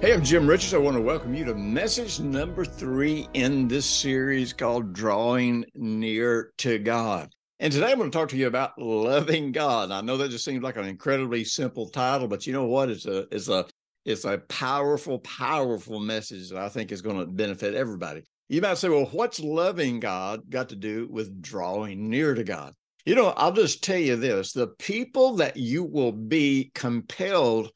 Hey, I'm Jim Richards. I want to welcome you to message number three in this series called Drawing Near to God. And today I'm going to talk to you about loving God. I know that just seems like an incredibly simple title, but you know what? It's a it's a it's a powerful, powerful message that I think is going to benefit everybody. You might say, well, what's loving God got to do with drawing near to God? You know, I'll just tell you this the people that you will be compelled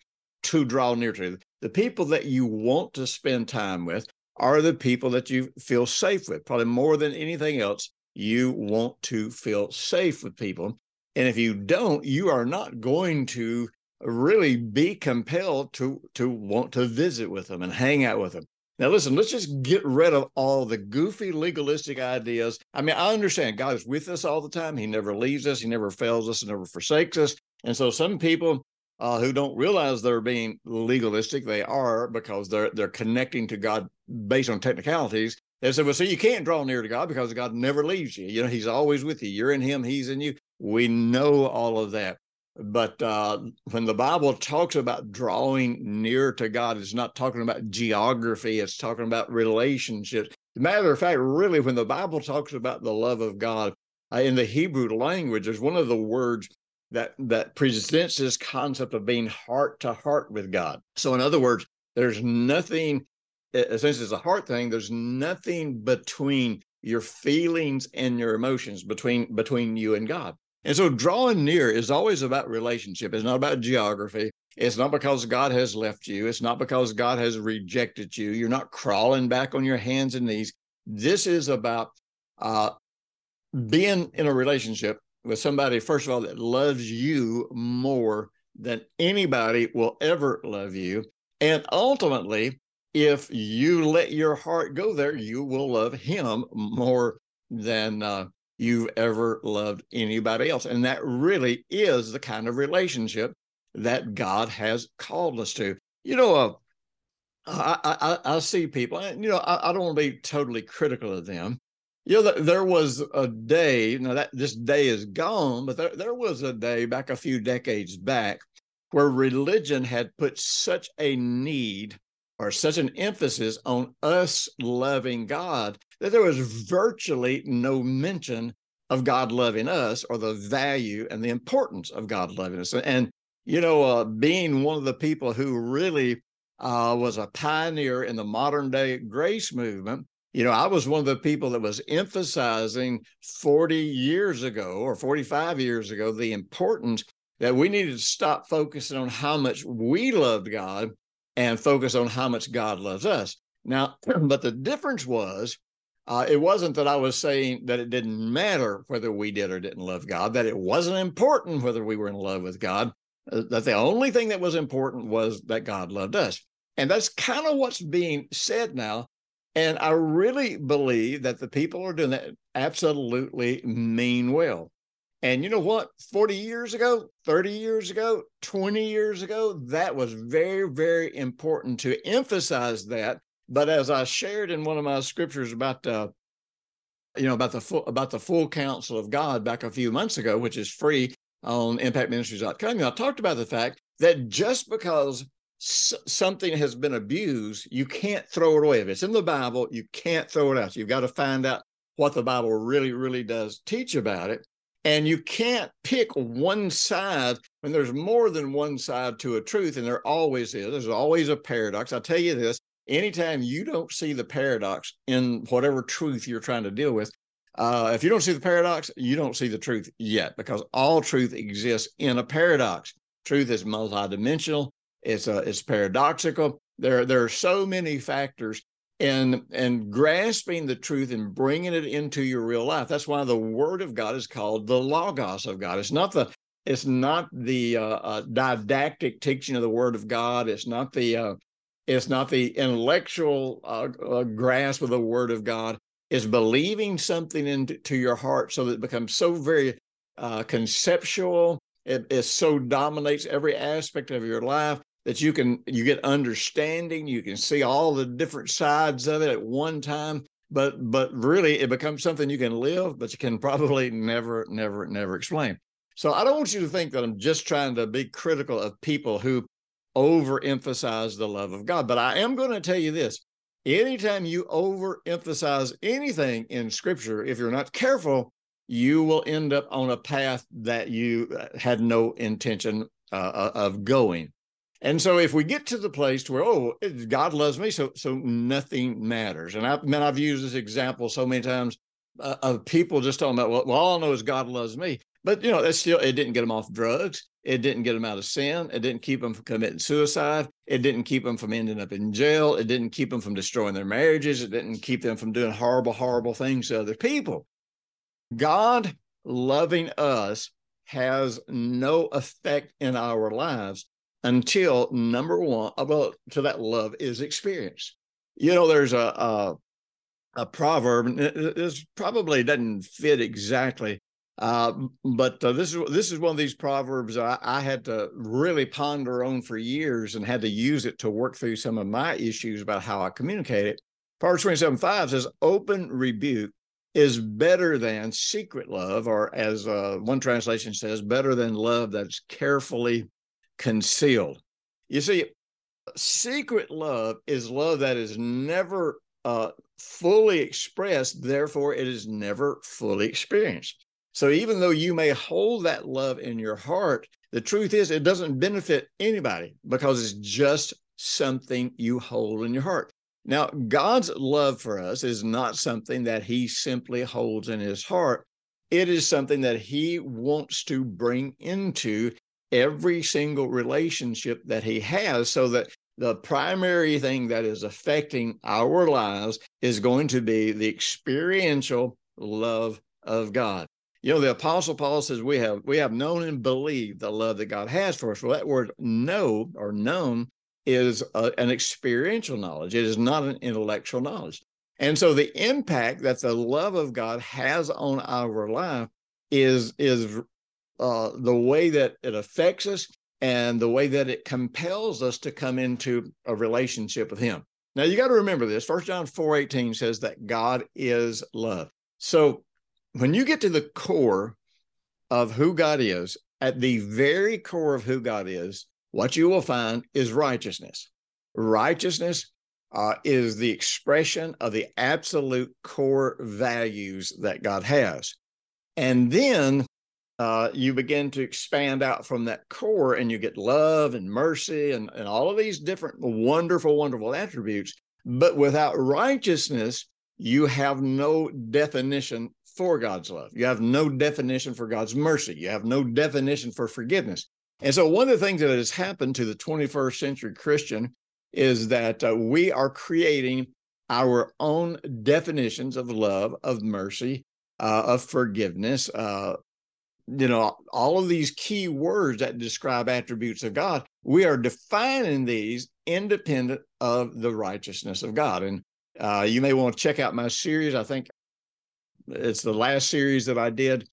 to draw near to, the people that you want to spend time with are the people that you feel safe with. Probably more than anything else, you want to feel safe with people. And if you don't, you are not going to really be compelled to to want to visit with them and hang out with them. Now, listen, let's just get rid of all the goofy legalistic ideas. I mean, I understand God is with us all the time. He never leaves us, He never fails us, He never forsakes us. And so some people uh, who don't realize they're being legalistic. They are because they're they're connecting to God based on technicalities. They say, well, so you can't draw near to God because God never leaves you. You know, He's always with you. You're in Him, He's in you. We know all of that. But uh, when the Bible talks about drawing near to God, it's not talking about geography, it's talking about relationships. matter of fact, really, when the Bible talks about the love of God uh, in the Hebrew language, there's one of the words that that presents this concept of being heart to heart with God. So, in other words, there's nothing, since it's a heart thing, there's nothing between your feelings and your emotions between between you and God. And so, drawing near is always about relationship. It's not about geography. It's not because God has left you. It's not because God has rejected you. You're not crawling back on your hands and knees. This is about uh, being in a relationship with somebody, first of all, that loves you more than anybody will ever love you. And ultimately, if you let your heart go there, you will love him more than uh, you've ever loved anybody else. And that really is the kind of relationship that God has called us to. You know, uh, I, I, I see people, and you know, I, I don't want to be totally critical of them, you know, there was a day, now that this day is gone, but there, there was a day back a few decades back where religion had put such a need or such an emphasis on us loving God that there was virtually no mention of God loving us or the value and the importance of God loving us. And, you know, uh, being one of the people who really uh, was a pioneer in the modern day grace movement, you know, I was one of the people that was emphasizing 40 years ago or 45 years ago the importance that we needed to stop focusing on how much we loved God and focus on how much God loves us. Now, but the difference was, uh, it wasn't that I was saying that it didn't matter whether we did or didn't love God, that it wasn't important whether we were in love with God, uh, that the only thing that was important was that God loved us. And that's kind of what's being said now and I really believe that the people are doing that absolutely mean well. And you know what? 40 years ago, 30 years ago, 20 years ago, that was very, very important to emphasize that. But as I shared in one of my scriptures about uh, you know about the full about the full counsel of God back a few months ago, which is free on impactministries.com, I talked about the fact that just because something has been abused, you can't throw it away. If it's in the Bible, you can't throw it out. You've got to find out what the Bible really, really does teach about it. And you can't pick one side when there's more than one side to a truth, and there always is. There's always a paradox. I tell you this anytime you don't see the paradox in whatever truth you're trying to deal with, uh, if you don't see the paradox, you don't see the truth yet because all truth exists in a paradox. Truth is multidimensional. It's a, it's paradoxical. There there are so many factors and and grasping the truth and bringing it into your real life. That's why the Word of God is called the Logos of God. It's not the it's not the uh, uh, didactic teaching of the Word of God. It's not the uh, It's not the intellectual uh, uh, grasp of the Word of God. It's believing something into your heart so that it becomes so very uh, conceptual. It, it so dominates every aspect of your life that you can you get understanding. You can see all the different sides of it at one time. But but really, it becomes something you can live, but you can probably never never never explain. So I don't want you to think that I'm just trying to be critical of people who overemphasize the love of God. But I am going to tell you this anytime you overemphasize anything in scripture, if you're not careful, you will end up on a path that you uh, had no intention uh, uh, of going. And so if we get to the place where, oh, God loves me, so so nothing matters. And I mean, I've used this example so many times uh, of people just talking about, well, well, all I know is God loves me. But you know, that's still it didn't get them off drugs. It didn't get them out of sin. It didn't keep them from committing suicide. It didn't keep them from ending up in jail. It didn't keep them from destroying their marriages. It didn't keep them from doing horrible, horrible things to other people. God loving us has no effect in our lives until number one, about to that love is experienced. You know, there's a a, a proverb, this probably doesn't fit exactly uh, but uh, this is this is one of these proverbs I, I, had to really ponder on for years and had to use it to work through some of my issues about how I communicate it. Proverbs 27 5 says, Open rebuke is better than secret love, or as uh, one translation says, better than love that's carefully concealed. You see, secret love is love that is never uh, fully expressed, therefore, it is never fully experienced. So even though you may hold that love in your heart, the truth is it doesn't benefit anybody because it's just something you hold in your heart. Now, God's love for us is not something that he simply holds in his heart. It is something that he wants to bring into every single relationship that he has so that the primary thing that is affecting our lives is going to be the experiential love of God. You know, the apostle Paul says we have we have known and believed the love that God has for us. Well, that word know or known is a, an experiential knowledge. It is not an intellectual knowledge. And so the impact that the love of God has on our life is is uh, the way that it affects us and the way that it compels us to come into a relationship with Him. Now you got to remember this. First John 4 18 says that God is love. So when you get to the core of who God is, at the very core of who God is, what you will find is righteousness. Righteousness uh, is the expression of the absolute core values that God has. And then uh, you begin to expand out from that core and you get love and mercy and, and all of these different wonderful, wonderful attributes. But without righteousness, you have no definition for God's love. You have no definition for God's mercy. You have no definition for forgiveness. And so, one of the things that has happened to the 21st century Christian is that uh, we are creating our own definitions of love, of mercy, uh, of forgiveness. Uh, you know, all of these key words that describe attributes of God, we are defining these independent of the righteousness of God. And uh, you may want to check out my series. I think it's the last series that I did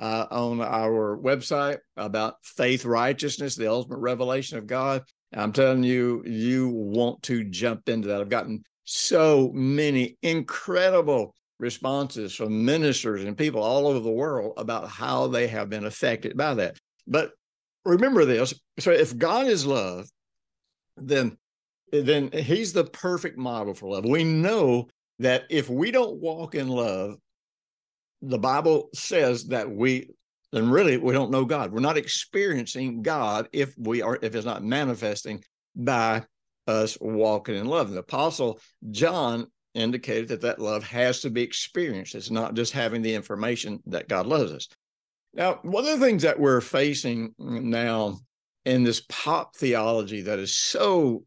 uh, on our website about faith righteousness, the ultimate revelation of God. I'm telling you, you want to jump into that. I've gotten so many incredible responses from ministers and people all over the world about how they have been affected by that. But remember this so if God is love, then then he's the perfect model for love. We know that if we don't walk in love, the Bible says that we then really we don't know God. We're not experiencing God if we are if it's not manifesting by us walking in love. the apostle John indicated that that love has to be experienced. It's not just having the information that God loves us. Now, one of the things that we're facing now in this pop theology that is so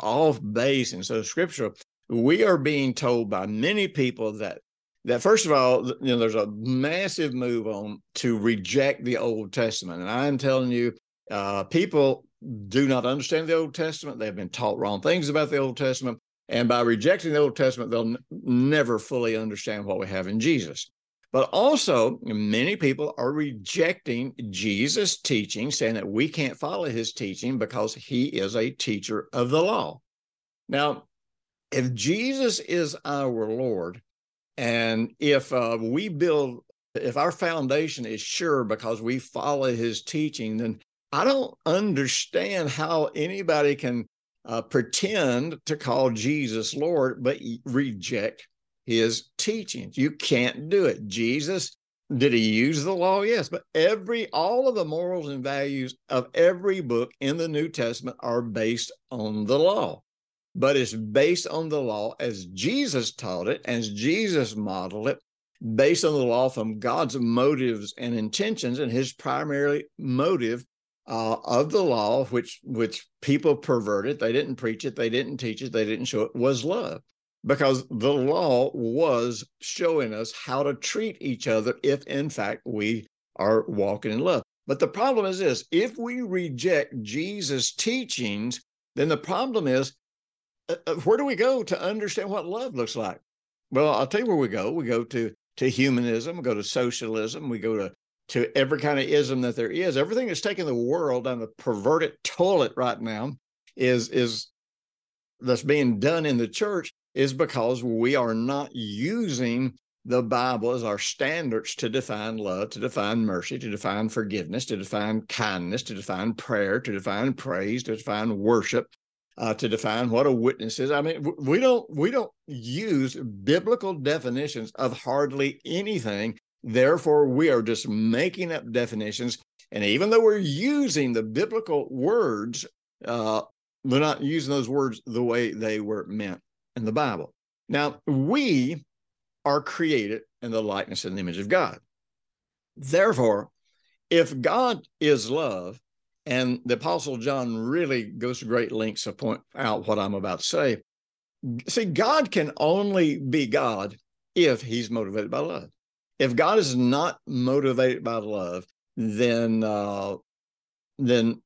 off base and so scriptural, we are being told by many people that that first of all, you know, there's a massive move on to reject the Old Testament, and I'm telling you, uh, people do not understand the Old Testament. They've been taught wrong things about the Old Testament. And by rejecting the Old Testament, they'll n- never fully understand what we have in Jesus. But also, many people are rejecting Jesus' teaching, saying that we can't follow his teaching because he is a teacher of the law. Now, if Jesus is our Lord, and if uh, we build, if our foundation is sure because we follow his teaching, then I don't understand how anybody can uh, pretend to call Jesus Lord, but reject his teachings. You can't do it. Jesus, did he use the law? Yes, but every all of the morals and values of every book in the New Testament are based on the law. But it's based on the law as Jesus taught it, as Jesus modeled it, based on the law from God's motives and intentions, and his primary motive uh, of the law, which which people perverted. They didn't preach it, they didn't teach it, they didn't show it, was love because the law was showing us how to treat each other if, in fact, we are walking in love. But the problem is this if we reject Jesus' teachings, then the problem is uh, uh, where do we go to understand what love looks like? Well, I'll tell you where we go. We go to, to humanism, we go to socialism, we go to, to every kind of ism that there is. Everything that's taking the world down the perverted toilet right now is, is that's being done in the church is because we are not using the Bible as our standards to define love, to define mercy, to define forgiveness, to define kindness, to define prayer, to define praise, to define worship, uh, to define what a witness is. I mean, we don't we don't use biblical definitions of hardly anything. Therefore, we are just making up definitions. And even though we're using the biblical words, uh, we're not using those words the way they were meant in the Bible. Now, we are created in the likeness and the image of God. Therefore, if God is love, and the Apostle John really goes to great lengths to point out what I'm about to say. See, God can only be God if he's motivated by love. If God is not motivated by love, then uh, then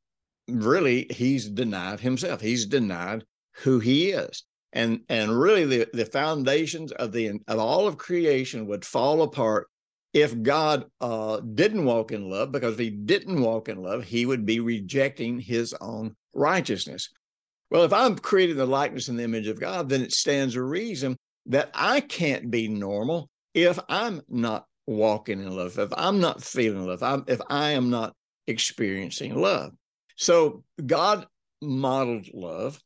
really he's denied himself. He's denied who he is and and really the, the foundations of the of all of creation would fall apart if God uh, didn't walk in love, because if he didn't walk in love, he would be rejecting his own righteousness. Well, if I'm created in the likeness and the image of God, then it stands a reason that I can't be normal if I'm not walking in love, if I'm not feeling love, if, I'm, if I am not experiencing love. So God modeled love.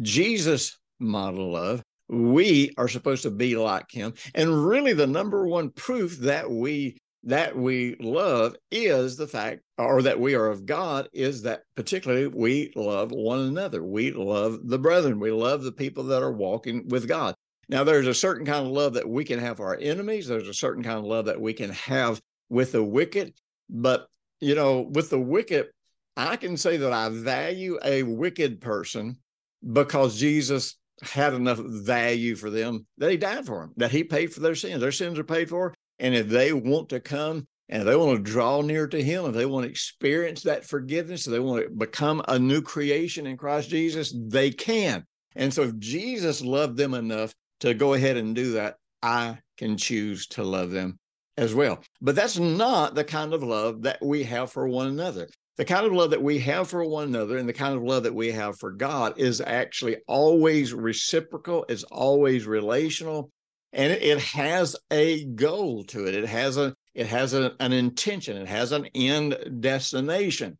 Jesus modeled love. We are supposed to be like him. And really the number one proof that we that we love is the fact or that we are of God is that particularly we love one another. We love the brethren. We love the people that are walking with God. Now, there's a certain kind of love that we can have for our enemies. There's a certain kind of love that we can have with the wicked. But, you know, with the wicked, I can say that I value a wicked person because Jesus had enough value for them that he died for them, that he paid for their sins. Their sins are paid for. And if they want to come and they want to draw near to him, if they want to experience that forgiveness, if they want to become a new creation in Christ Jesus, they can. And so if Jesus loved them enough to go ahead and do that, I can choose to love them as well. But that's not the kind of love that we have for one another the kind of love that we have for one another and the kind of love that we have for God is actually always reciprocal, it's always relational, and it, has a goal to it. It has a it has a, an intention, it has an end destination.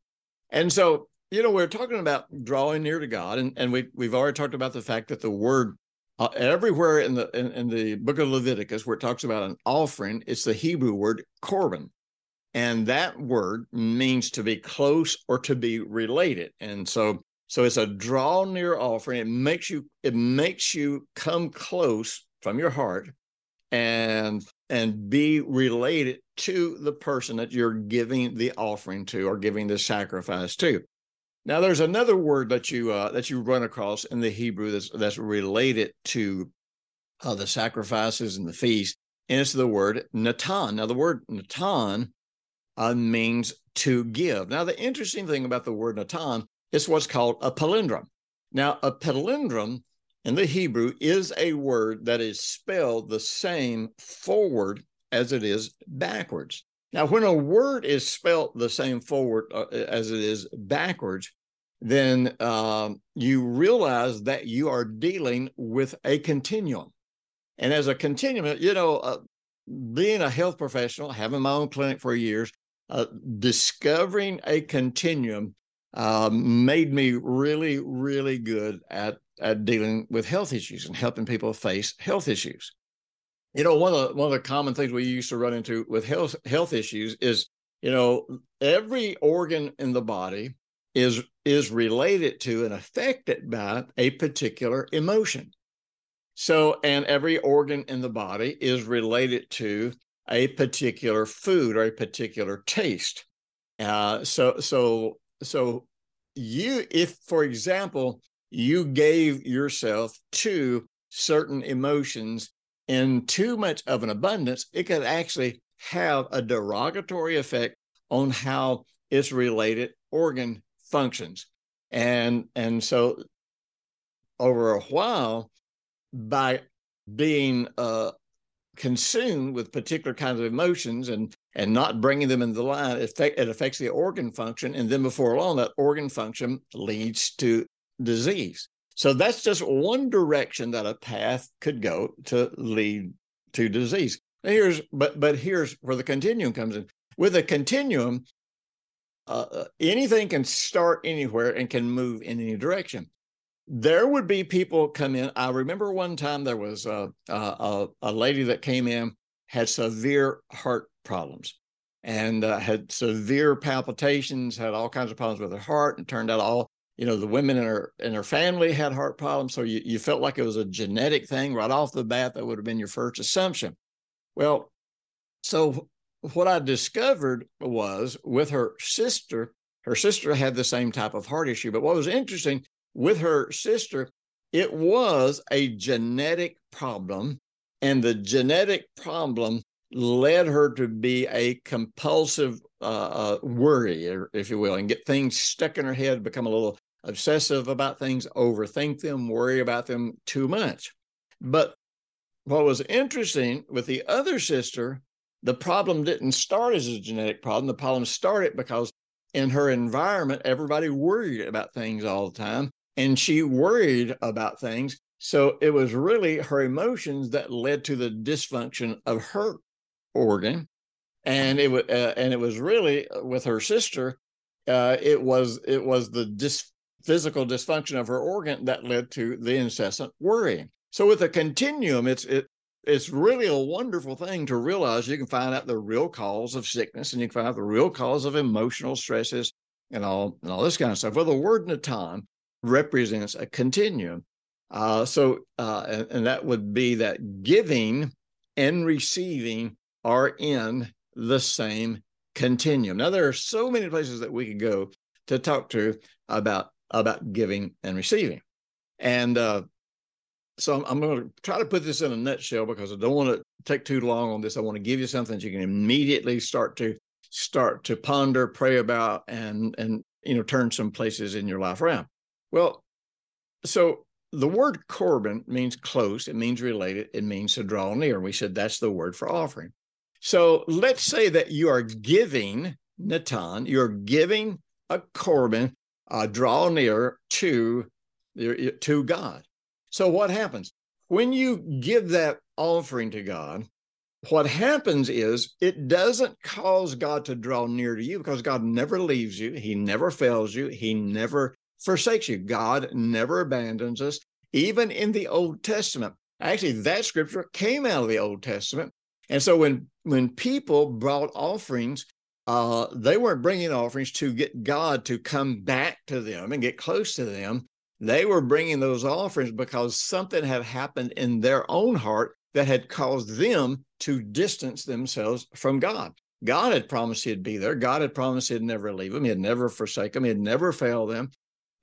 And so, you know, we're talking about drawing near to God, and, and we we've already talked about the fact that the word uh, everywhere in the in, in the book of Leviticus where it talks about an offering, it's the Hebrew word korban. And that word means to be close or to be related. And so so it's a draw near offering. It makes you it makes you come close from your heart and and be related to the person that you're giving the offering to or giving the sacrifice to. Now, there's another word that you uh, that you run across in the Hebrew that's that's related to uh, the sacrifices and the feast, and it's the word natan. Now, the word natan uh, means to give. Now, the interesting thing about the word natan is what's called a palindrome. Now, a palindrome in the Hebrew is a word that is spelled the same forward as it is backwards. Now, when a word is spelled the same forward uh, as it is backwards, then um, you realize that you are dealing with a continuum. And as a continuum, you know, uh, being a health professional, having my own clinic for years, uh, discovering a continuum uh, made me really, really good at, at dealing with health issues and helping people face health issues. You know, one of the, one of the common things we used to run into with health health issues is, you know, every organ in the body is is related to and affected by a particular emotion. So, and every organ in the body is related to a particular food or a particular taste. Uh, so, so, so you, if for example, you gave yourself to certain emotions in too much of an abundance, it could actually have a derogatory effect on how its related organ functions. And and so over a while, by being uh, consumed with particular kinds of emotions and and not bringing them into the line, it, it affects the organ function, and then before long, that organ function leads to disease. So that's just one direction that a path could go to lead to disease. here's but but here's where the continuum comes in. With a continuum, uh, uh, anything can start anywhere and can move in any direction. There would be people come in. I remember one time there was a, a, a lady that came in had severe heart problems and uh, had severe palpitations, had all kinds of problems with her heart, and turned out all you know the women in her in her family had heart problems. So you, you felt like it was a genetic thing right off the bat. That would have been your first assumption. Well, so what I discovered was with her sister, her sister had the same type of heart issue. But what was interesting with her sister, it was a genetic problem. And the genetic problem led her to be a compulsive uh, uh, worry, if you will, and get things stuck in her head, become a little obsessive about things, overthink them, worry about them too much. But what was interesting with the other sister the problem didn't start as a genetic problem. The problem started because in her environment, everybody worried about things all the time, and she worried about things. So it was really her emotions that led to the dysfunction of her organ, and it was uh, and it was really uh, with her sister. Uh, it was it was the dis- physical dysfunction of her organ that led to the incessant worrying. So with a continuum, it's it it's really a wonderful thing to realize you can find out the real cause of sickness and you can find out the real cause of emotional stresses and all and all this kind of stuff. Well, the word Natan represents a continuum. Uh, so, uh, and, and that would be that giving and receiving are in the same continuum. Now, there are so many places that we could go to talk to about about giving and receiving, and uh, so I'm, I'm going to try to put this in a nutshell because I don't want to take too long on this. I want to give you something that you can immediately start to start to ponder, pray about, and and you know turn some places in your life around. Well, so the word Corban means close. It means related. It means to draw near. We said that's the word for offering. So let's say that you are giving Natan, you're giving a Corban, a draw near to to God. So what happens? When you give that offering to God, what happens is it doesn't cause God to draw near to you because God never leaves you. He never fails you. He never forsakes you. God never abandons us, even in the Old Testament. Actually, that scripture came out of the Old Testament. And so when when people brought offerings, uh, they weren't bringing offerings to get God to come back to them and get close to them. They were bringing those offerings because something had happened in their own heart that had caused them to distance themselves from God. God had promised he'd be there. God had promised he'd never leave them. He'd never forsake them. He'd never fail them.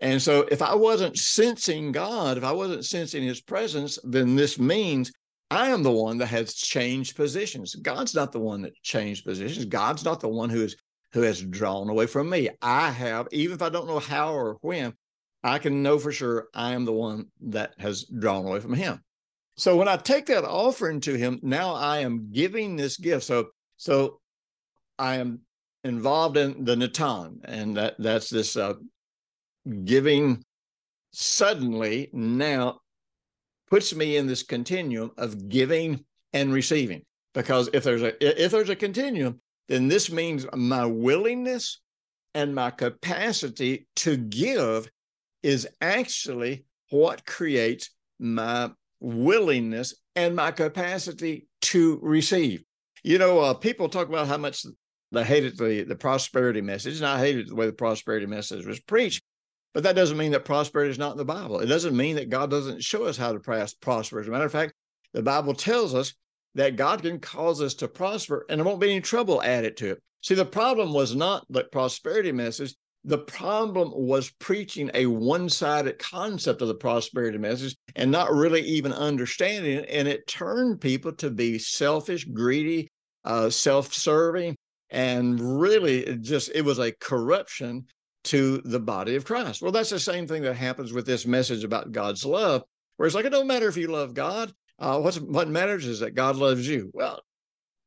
And so if I wasn't sensing God, if I wasn't sensing his presence, then this means I am the one that has changed positions. God's not the one that changed positions. God's not the one who is who has drawn away from me. I have, even if I don't know how or when, I can know for sure I am the one that has drawn away from him. So when I take that offering to him, now I am giving this gift. So so I am involved in the Natan, and that that's this uh, giving suddenly now puts me in this continuum of giving and receiving. Because if there's a if there's a continuum, then this means my willingness and my capacity to give is actually what creates my willingness and my capacity to receive. You know, uh, people talk about how much they hated the, the prosperity message, and I hated the way the prosperity message was preached. But that doesn't mean that prosperity is not in the Bible. It doesn't mean that God doesn't show us how to prosper. As a matter of fact, the Bible tells us that God can cause us to prosper and there won't be any trouble added to it. See, the problem was not the prosperity message. The problem was preaching a one sided concept of the prosperity message and not really even understanding it. And it turned people to be selfish, greedy, uh, self serving, and really it just it was a corruption to the body of Christ. Well, that's the same thing that happens with this message about God's love, where it's like, it don't matter if you love God. Uh, what's, what matters is that God loves you. Well,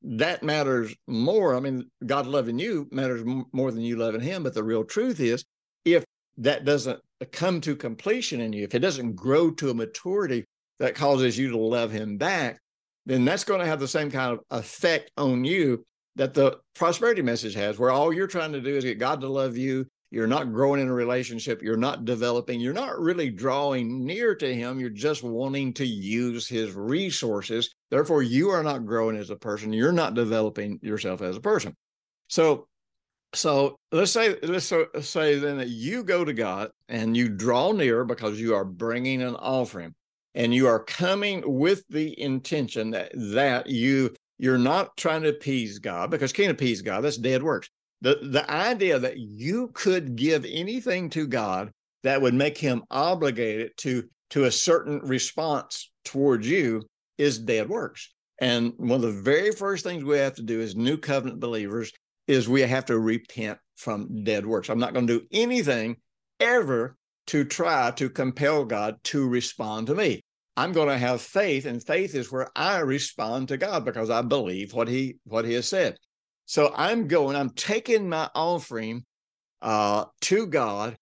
that matters more. I mean, God loving you matters more than you loving Him. But the real truth is, if that doesn't come to completion in you, if it doesn't grow to a maturity that causes you to love Him back, then that's going to have the same kind of effect on you that the prosperity message has, where all you're trying to do is get God to love you. You're not growing in a relationship. You're not developing. You're not really drawing near to Him. You're just wanting to use His resources. Therefore, you are not growing as a person. You're not developing yourself as a person. So, so let's say let's say then that you go to God and you draw near because you are bringing an offering, and you are coming with the intention that that you you're not trying to appease God because can't appease God. That's dead works. The, the idea that you could give anything to God that would make him obligated to, to a certain response towards you is dead works. And one of the very first things we have to do as new covenant believers is we have to repent from dead works. I'm not going to do anything ever to try to compel God to respond to me. I'm going to have faith, and faith is where I respond to God because I believe what He what He has said. So I'm going, I'm taking my offering uh, to God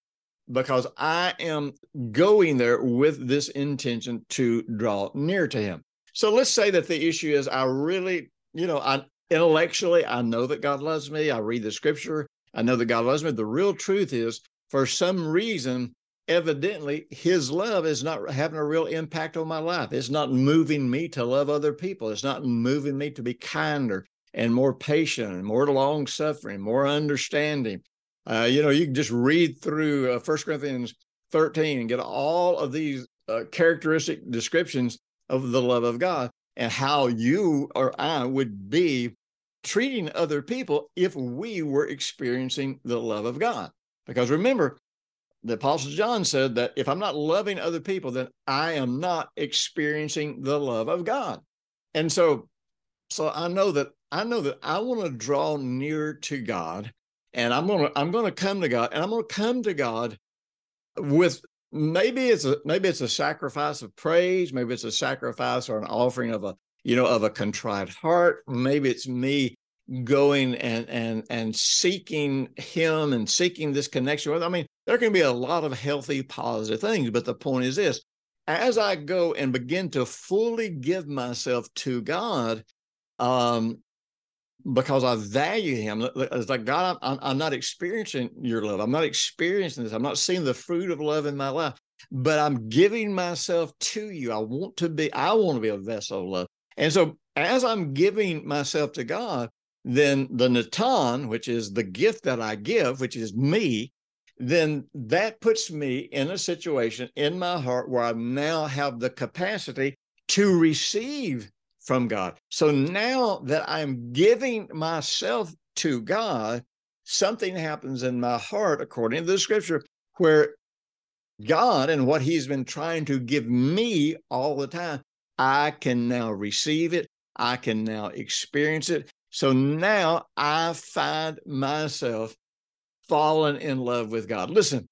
because I am going there with this intention to draw near to Him. So let's say that the issue is I really, you know, I intellectually I know that God loves me. I read the Scripture. I know that God loves me. The real truth is, for some reason, evidently his love is not having a real impact on my life. It's not moving me to love other people. It's not moving me to be kinder and more patient and more long suffering, more understanding. Uh, you know, you can just read through uh, 1 Corinthians 13 and get all of these uh, characteristic descriptions of the love of God and how you or I would be treating other people if we were experiencing the love of God. Because remember, the apostle john said that if i'm not loving other people then i am not experiencing the love of god and so so i know that i know that i want to draw near to god and i'm going to i'm going to come to god and i'm going to come to god with maybe it's a maybe it's a sacrifice of praise maybe it's a sacrifice or an offering of a you know of a contrite heart. Maybe it's me going and and and seeking him and seeking this connection with i mean there can be a lot of healthy positive things but the point is this as i go and begin to fully give myself to god um because i value him. It's like god I'm, I'm not experiencing your love. I'm not experiencing this. I'm not seeing the fruit of love in my life but i'm giving myself to you. I want to be i want to be a vessel of love. And so as i'm giving myself to god then the Natan, which is the gift that I give, which is me, then that puts me in a situation in my heart where I now have the capacity to receive from God. So now that I'm giving myself to God, something happens in my heart, according to the scripture, where God and what He's been trying to give me all the time, I can now receive it. I can now experience it. So now I find myself falling in love with God. Listen,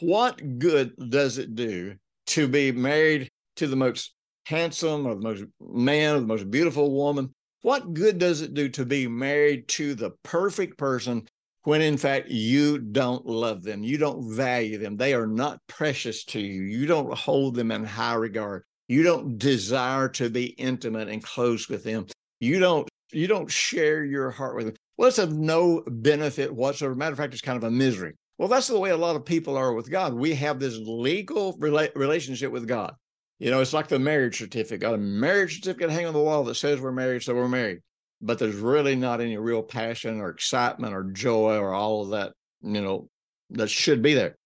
what good does it do to be married to the most handsome or the most man or the most beautiful woman? What good does it do to be married to the perfect person when in fact you don't love them? You don't value them. They are not precious to you. You don't hold them in high regard. You don't desire to be intimate and close with them. You don't you don't share your heart with them. Well, it's of no benefit whatsoever. Matter of fact, it's kind of a misery. Well, that's the way a lot of people are with God. We have this legal rela- relationship with God. You know, it's like the marriage certificate. Got a marriage certificate hanging on the wall that says we're married, so we're married. But there's really not any real passion or excitement or joy or all of that, you know, that should be there.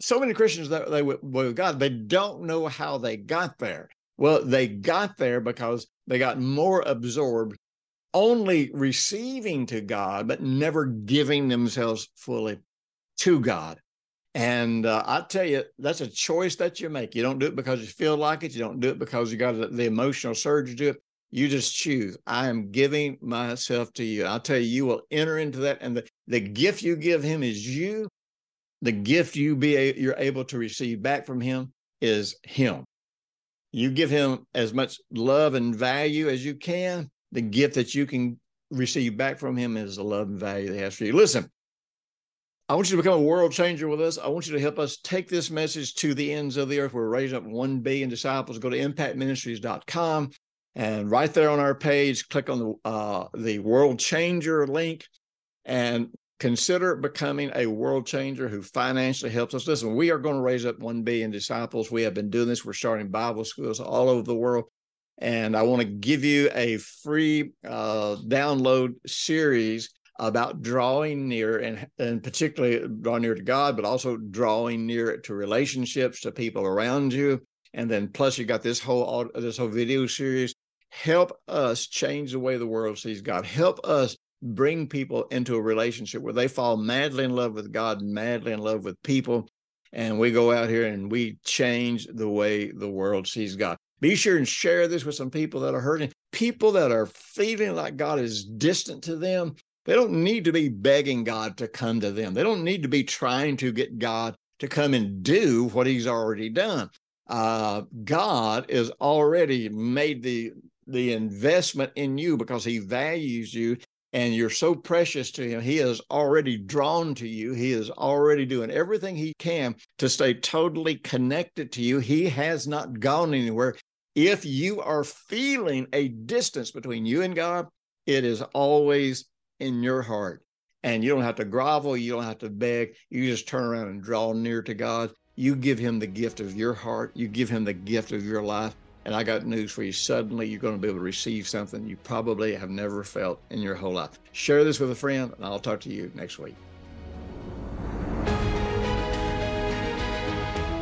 So many Christians that they with God, they don't know how they got there. Well, they got there because they got more absorbed only receiving to God, but never giving themselves fully to God. And uh, I tell you, that's a choice that you make. You don't do it because you feel like it. You don't do it because you got the emotional surge to do it. You just choose. I am giving myself to you. I'll tell you, you will enter into that. And the, the gift you give him is you. The gift you be a, you're able to receive back from him is him. You give him as much love and value as you can. The gift that you can receive back from him is the love and value that he has for you. Listen, I want you to become a world changer with us. I want you to help us take this message to the ends of the earth. We're raising up 1 billion disciples. Go to impactministries.com and right there on our page, click on the, uh, the world changer link and consider becoming a world changer who financially helps us. Listen, we are going to raise up 1 billion disciples. We have been doing this. We're starting Bible schools all over the world. And I want to give you a free uh, download series about drawing near and, and particularly drawing near to God, but also drawing near to relationships, to people around you. And then plus you got this whole this whole video series. Help us change the way the world sees God. Help us bring people into a relationship where they fall madly in love with God, madly in love with people. And we go out here and we change the way the world sees God. Be sure and share this with some people that are hurting, people that are feeling like God is distant to them. They don't need to be begging God to come to them. They don't need to be trying to get God to come and do what he's already done. Uh, God is already made the the investment in you because he values you and you're so precious to him. He is already drawn to you. He is already doing everything he can to stay totally connected to you. He has not gone anywhere. If you are feeling a distance between you and God, it is always in your heart. And you don't have to grovel, you don't have to beg. You just turn around and draw near to God. You give him the gift of your heart, you give him the gift of your life. And I got news for you. Suddenly, you're going to be able to receive something you probably have never felt in your whole life. Share this with a friend, and I'll talk to you next week.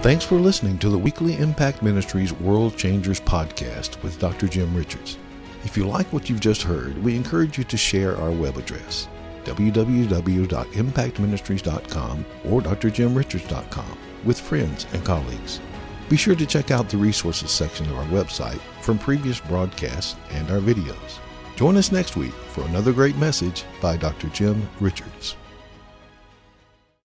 Thanks for listening to the weekly Impact Ministries World Changers podcast with Dr. Jim Richards. If you like what you've just heard, we encourage you to share our web address www.impactministries.com or drjimrichards.com with friends and colleagues. Be sure to check out the resources section of our website from previous broadcasts and our videos. Join us next week for another great message by Dr. Jim Richards.